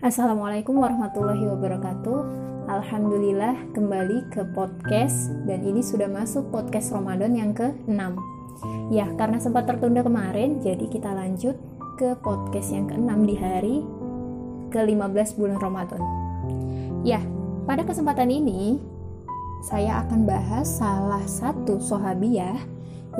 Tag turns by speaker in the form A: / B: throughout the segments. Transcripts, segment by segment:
A: Assalamualaikum warahmatullahi wabarakatuh. Alhamdulillah kembali ke podcast dan ini sudah masuk podcast Ramadan yang ke-6. Ya, karena sempat tertunda kemarin, jadi kita lanjut ke podcast yang ke-6 di hari ke-15 bulan Ramadan. Ya, pada kesempatan ini saya akan bahas salah satu sahabiah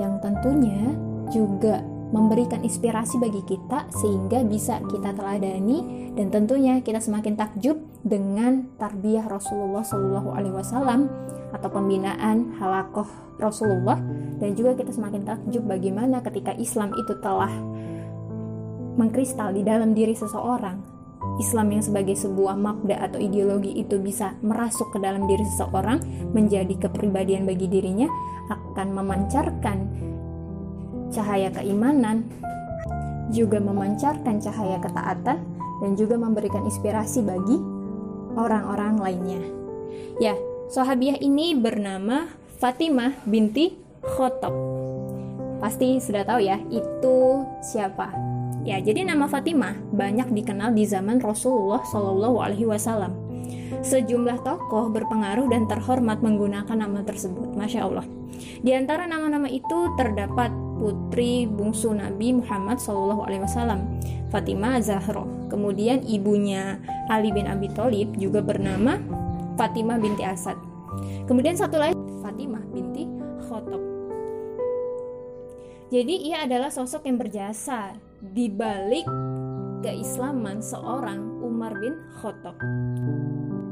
A: yang tentunya juga memberikan inspirasi bagi kita sehingga bisa kita teladani dan tentunya kita semakin takjub dengan tarbiyah Rasulullah Shallallahu Alaihi Wasallam atau pembinaan halakoh Rasulullah dan juga kita semakin takjub bagaimana ketika Islam itu telah mengkristal di dalam diri seseorang. Islam yang sebagai sebuah mabda atau ideologi itu bisa merasuk ke dalam diri seseorang menjadi kepribadian bagi dirinya akan memancarkan cahaya keimanan, juga memancarkan cahaya ketaatan, dan juga memberikan inspirasi bagi orang-orang lainnya. Ya, sahabiah ini bernama Fatimah binti Khotob. Pasti sudah tahu ya, itu siapa? Ya, jadi nama Fatimah banyak dikenal di zaman Rasulullah Shallallahu Alaihi Wasallam. Sejumlah tokoh berpengaruh dan terhormat menggunakan nama tersebut. Masya Allah. Di antara nama-nama itu terdapat putri bungsu Nabi Muhammad Wasallam, Fatimah Zahra. Kemudian ibunya Ali bin Abi Thalib juga bernama Fatimah binti Asad. Kemudian satu lagi Fatimah binti Khotob. Jadi ia adalah sosok yang berjasa di balik keislaman seorang Umar bin Khattab.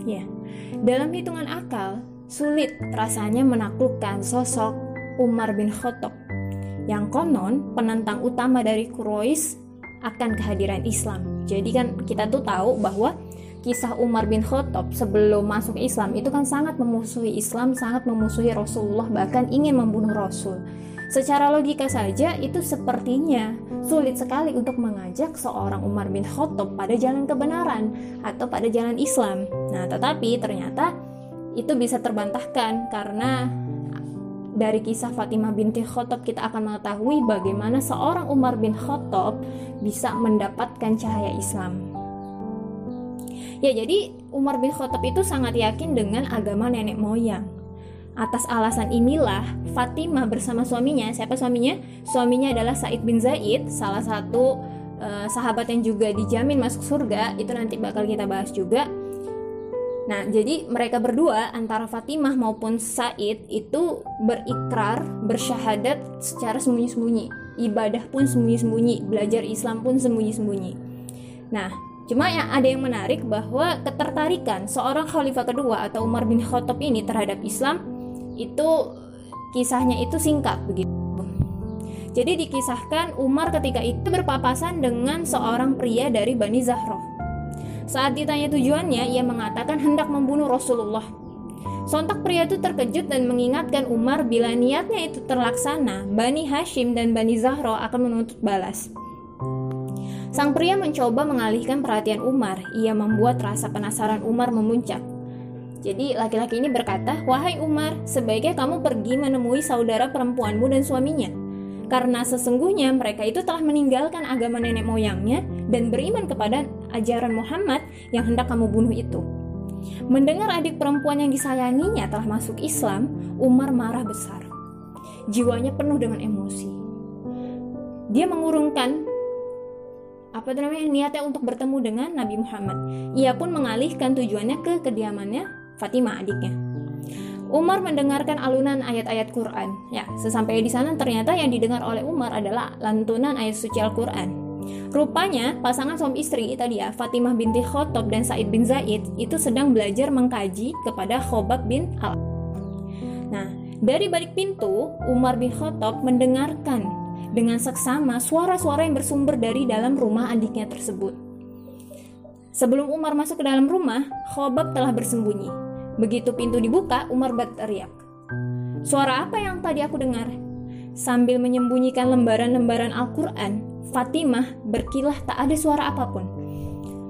A: Ya, dalam hitungan akal sulit rasanya menaklukkan sosok Umar bin Khattab yang konon penentang utama dari Quraisy akan kehadiran Islam. Jadi kan kita tuh tahu bahwa kisah Umar bin Khattab sebelum masuk Islam itu kan sangat memusuhi Islam, sangat memusuhi Rasulullah, bahkan ingin membunuh Rasul. Secara logika saja itu sepertinya sulit sekali untuk mengajak seorang Umar bin Khattab pada jalan kebenaran atau pada jalan Islam. Nah, tetapi ternyata itu bisa terbantahkan karena dari kisah Fatimah binti Khattab kita akan mengetahui bagaimana seorang Umar bin Khattab bisa mendapatkan cahaya Islam. Ya, jadi Umar bin Khattab itu sangat yakin dengan agama nenek moyang. Atas alasan inilah Fatimah bersama suaminya, siapa suaminya? Suaminya adalah Said bin Zaid, salah satu uh, sahabat yang juga dijamin masuk surga. Itu nanti bakal kita bahas juga Nah, jadi mereka berdua antara Fatimah maupun Said itu berikrar, bersyahadat secara sembunyi-sembunyi. Ibadah pun sembunyi-sembunyi, belajar Islam pun sembunyi-sembunyi. Nah, cuma yang ada yang menarik bahwa ketertarikan seorang khalifah kedua atau Umar bin Khattab ini terhadap Islam itu kisahnya itu singkat begitu. Jadi dikisahkan Umar ketika itu berpapasan dengan seorang pria dari Bani Zahroh saat ditanya tujuannya, ia mengatakan hendak membunuh Rasulullah. Sontak pria itu terkejut dan mengingatkan Umar bila niatnya itu terlaksana, Bani Hashim dan Bani Zahro akan menuntut balas. Sang pria mencoba mengalihkan perhatian Umar. Ia membuat rasa penasaran Umar memuncak. Jadi laki-laki ini berkata, "Wahai Umar, sebaiknya kamu pergi menemui saudara perempuanmu dan suaminya karena sesungguhnya mereka itu telah meninggalkan agama nenek moyangnya dan beriman kepada ajaran Muhammad yang hendak kamu bunuh itu. Mendengar adik perempuan yang disayanginya telah masuk Islam, Umar marah besar. Jiwanya penuh dengan emosi. Dia mengurungkan apa namanya niatnya untuk bertemu dengan Nabi Muhammad. Ia pun mengalihkan tujuannya ke kediamannya Fatimah adiknya. Umar mendengarkan alunan ayat-ayat Quran. Ya, sesampai di sana ternyata yang didengar oleh Umar adalah lantunan ayat suci Al-Quran. Rupanya pasangan suami istri tadi ya, Fatimah binti Khotob dan Said bin Zaid itu sedang belajar mengkaji kepada Khobab bin Al. Nah, dari balik pintu, Umar bin Khotob mendengarkan dengan seksama suara-suara yang bersumber dari dalam rumah adiknya tersebut. Sebelum Umar masuk ke dalam rumah, Khobab telah bersembunyi. Begitu pintu dibuka, Umar berteriak. Suara apa yang tadi aku dengar? Sambil menyembunyikan lembaran-lembaran Al-Quran, Fatimah berkilah tak ada suara apa pun.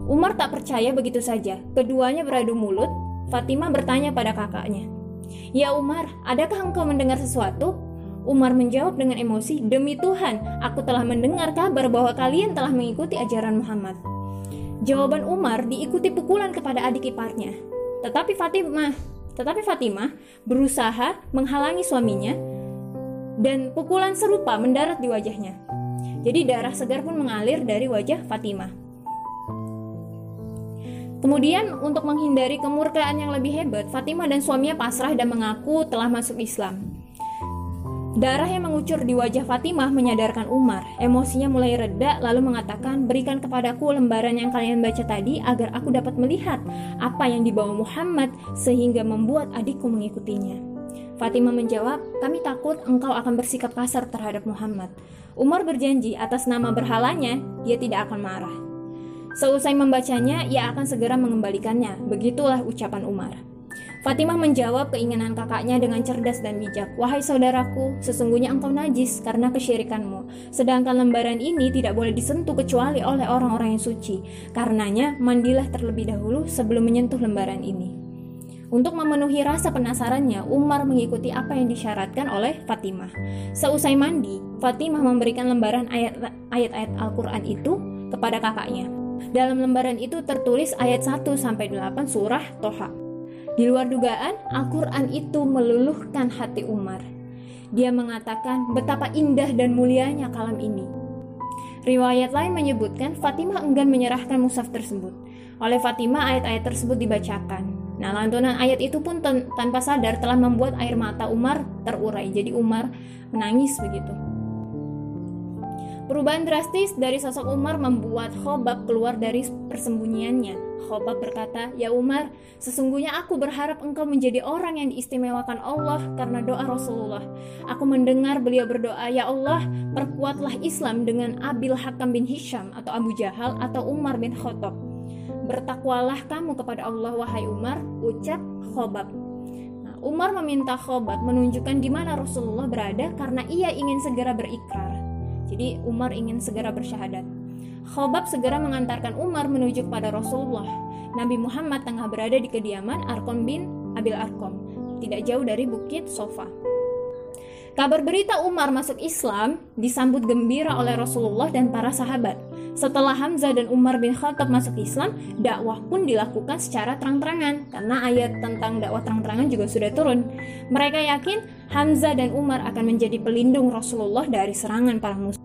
A: Umar tak percaya begitu saja. Keduanya beradu mulut. Fatimah bertanya pada kakaknya, "Ya Umar, adakah engkau mendengar sesuatu?" Umar menjawab dengan emosi, "Demi Tuhan, aku telah mendengar kabar bahwa kalian telah mengikuti ajaran Muhammad." Jawaban Umar diikuti pukulan kepada adik iparnya. Tetapi Fatimah, tetapi Fatimah berusaha menghalangi suaminya dan pukulan serupa mendarat di wajahnya. Jadi darah segar pun mengalir dari wajah Fatimah. Kemudian untuk menghindari kemurkaan yang lebih hebat, Fatimah dan suaminya pasrah dan mengaku telah masuk Islam. Darah yang mengucur di wajah Fatimah menyadarkan Umar. Emosinya mulai reda lalu mengatakan, "Berikan kepadaku lembaran yang kalian baca tadi agar aku dapat melihat apa yang dibawa Muhammad sehingga membuat adikku mengikutinya." Fatimah menjawab, "Kami takut engkau akan bersikap kasar terhadap Muhammad." Umar berjanji atas nama berhalanya, dia tidak akan marah. Seusai membacanya, ia akan segera mengembalikannya. Begitulah ucapan Umar. Fatimah menjawab keinginan kakaknya dengan cerdas dan bijak. Wahai saudaraku, sesungguhnya engkau najis karena kesyirikanmu. Sedangkan lembaran ini tidak boleh disentuh kecuali oleh orang-orang yang suci. Karenanya, mandilah terlebih dahulu sebelum menyentuh lembaran ini. Untuk memenuhi rasa penasarannya, Umar mengikuti apa yang disyaratkan oleh Fatimah. Seusai mandi, Fatimah memberikan lembaran ayat-ayat Al-Quran itu kepada kakaknya. Dalam lembaran itu tertulis ayat 1 8 surah Toha. Di luar dugaan, Al-Quran itu meluluhkan hati Umar. Dia mengatakan betapa indah dan mulianya kalam ini. Riwayat lain menyebutkan Fatimah enggan menyerahkan musaf tersebut. Oleh Fatimah ayat-ayat tersebut dibacakan. Nah, lantunan ayat itu pun tanpa sadar telah membuat air mata Umar terurai. Jadi Umar menangis begitu. Perubahan drastis dari sosok Umar membuat Khobab keluar dari persembunyiannya. Khobab berkata, Ya Umar, sesungguhnya aku berharap engkau menjadi orang yang diistimewakan Allah karena doa Rasulullah. Aku mendengar beliau berdoa, Ya Allah, perkuatlah Islam dengan Abil Hakam bin Hisham atau Abu Jahal atau Umar bin Khattab. Bertakwalah kamu kepada Allah, wahai Umar, ucap Khobab. Nah, Umar meminta Khobab menunjukkan di mana Rasulullah berada karena ia ingin segera berikrar. Jadi Umar ingin segera bersyahadat. Khobab segera mengantarkan Umar menuju kepada Rasulullah. Nabi Muhammad tengah berada di kediaman Arkom bin Abil Arkom, tidak jauh dari Bukit Sofa. Kabar berita Umar masuk Islam disambut gembira oleh Rasulullah dan para sahabat. Setelah Hamzah dan Umar bin Khattab masuk Islam, dakwah pun dilakukan secara terang-terangan karena ayat tentang dakwah terang-terangan juga sudah turun. Mereka yakin Hamzah dan Umar akan menjadi pelindung Rasulullah dari serangan para musuh.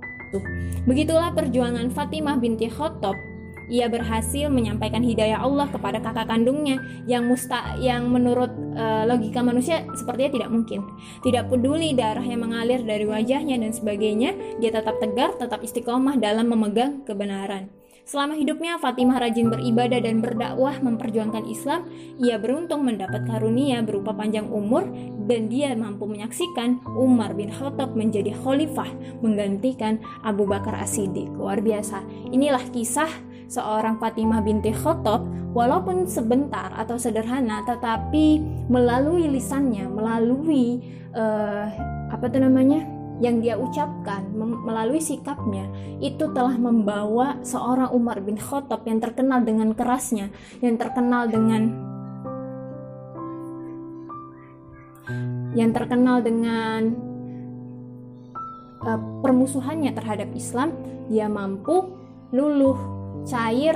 A: Begitulah perjuangan Fatimah binti Khattab ia berhasil menyampaikan hidayah Allah kepada kakak kandungnya yang musta yang menurut uh, logika manusia sepertinya tidak mungkin. Tidak peduli darah yang mengalir dari wajahnya dan sebagainya, dia tetap tegar, tetap istiqomah dalam memegang kebenaran. Selama hidupnya, Fatimah rajin beribadah dan berdakwah memperjuangkan Islam. Ia beruntung mendapat karunia berupa panjang umur dan dia mampu menyaksikan Umar bin Khattab menjadi khalifah menggantikan Abu Bakar As-Siddiq. Luar biasa. Inilah kisah seorang Fatimah binti Khattab walaupun sebentar atau sederhana tetapi melalui lisannya melalui uh, apa itu namanya yang dia ucapkan melalui sikapnya itu telah membawa seorang Umar bin Khattab yang terkenal dengan kerasnya yang terkenal dengan yang terkenal dengan uh, permusuhannya terhadap Islam dia mampu luluh cair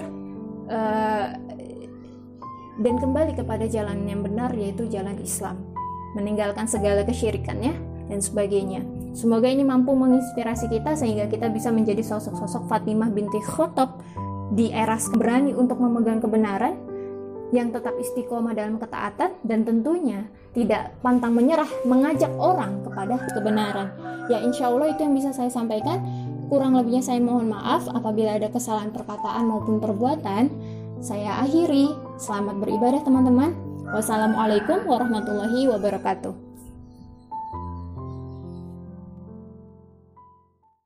A: uh, dan kembali kepada jalan yang benar yaitu jalan Islam. Meninggalkan segala kesyirikannya dan sebagainya. Semoga ini mampu menginspirasi kita sehingga kita bisa menjadi sosok-sosok Fatimah binti Khattab di era berani untuk memegang kebenaran yang tetap istiqomah dalam ketaatan dan tentunya tidak pantang menyerah mengajak orang kepada kebenaran. Ya insya Allah itu yang bisa saya sampaikan Kurang lebihnya saya mohon maaf apabila ada kesalahan perkataan maupun perbuatan. Saya akhiri. Selamat beribadah teman-teman. Wassalamualaikum warahmatullahi wabarakatuh.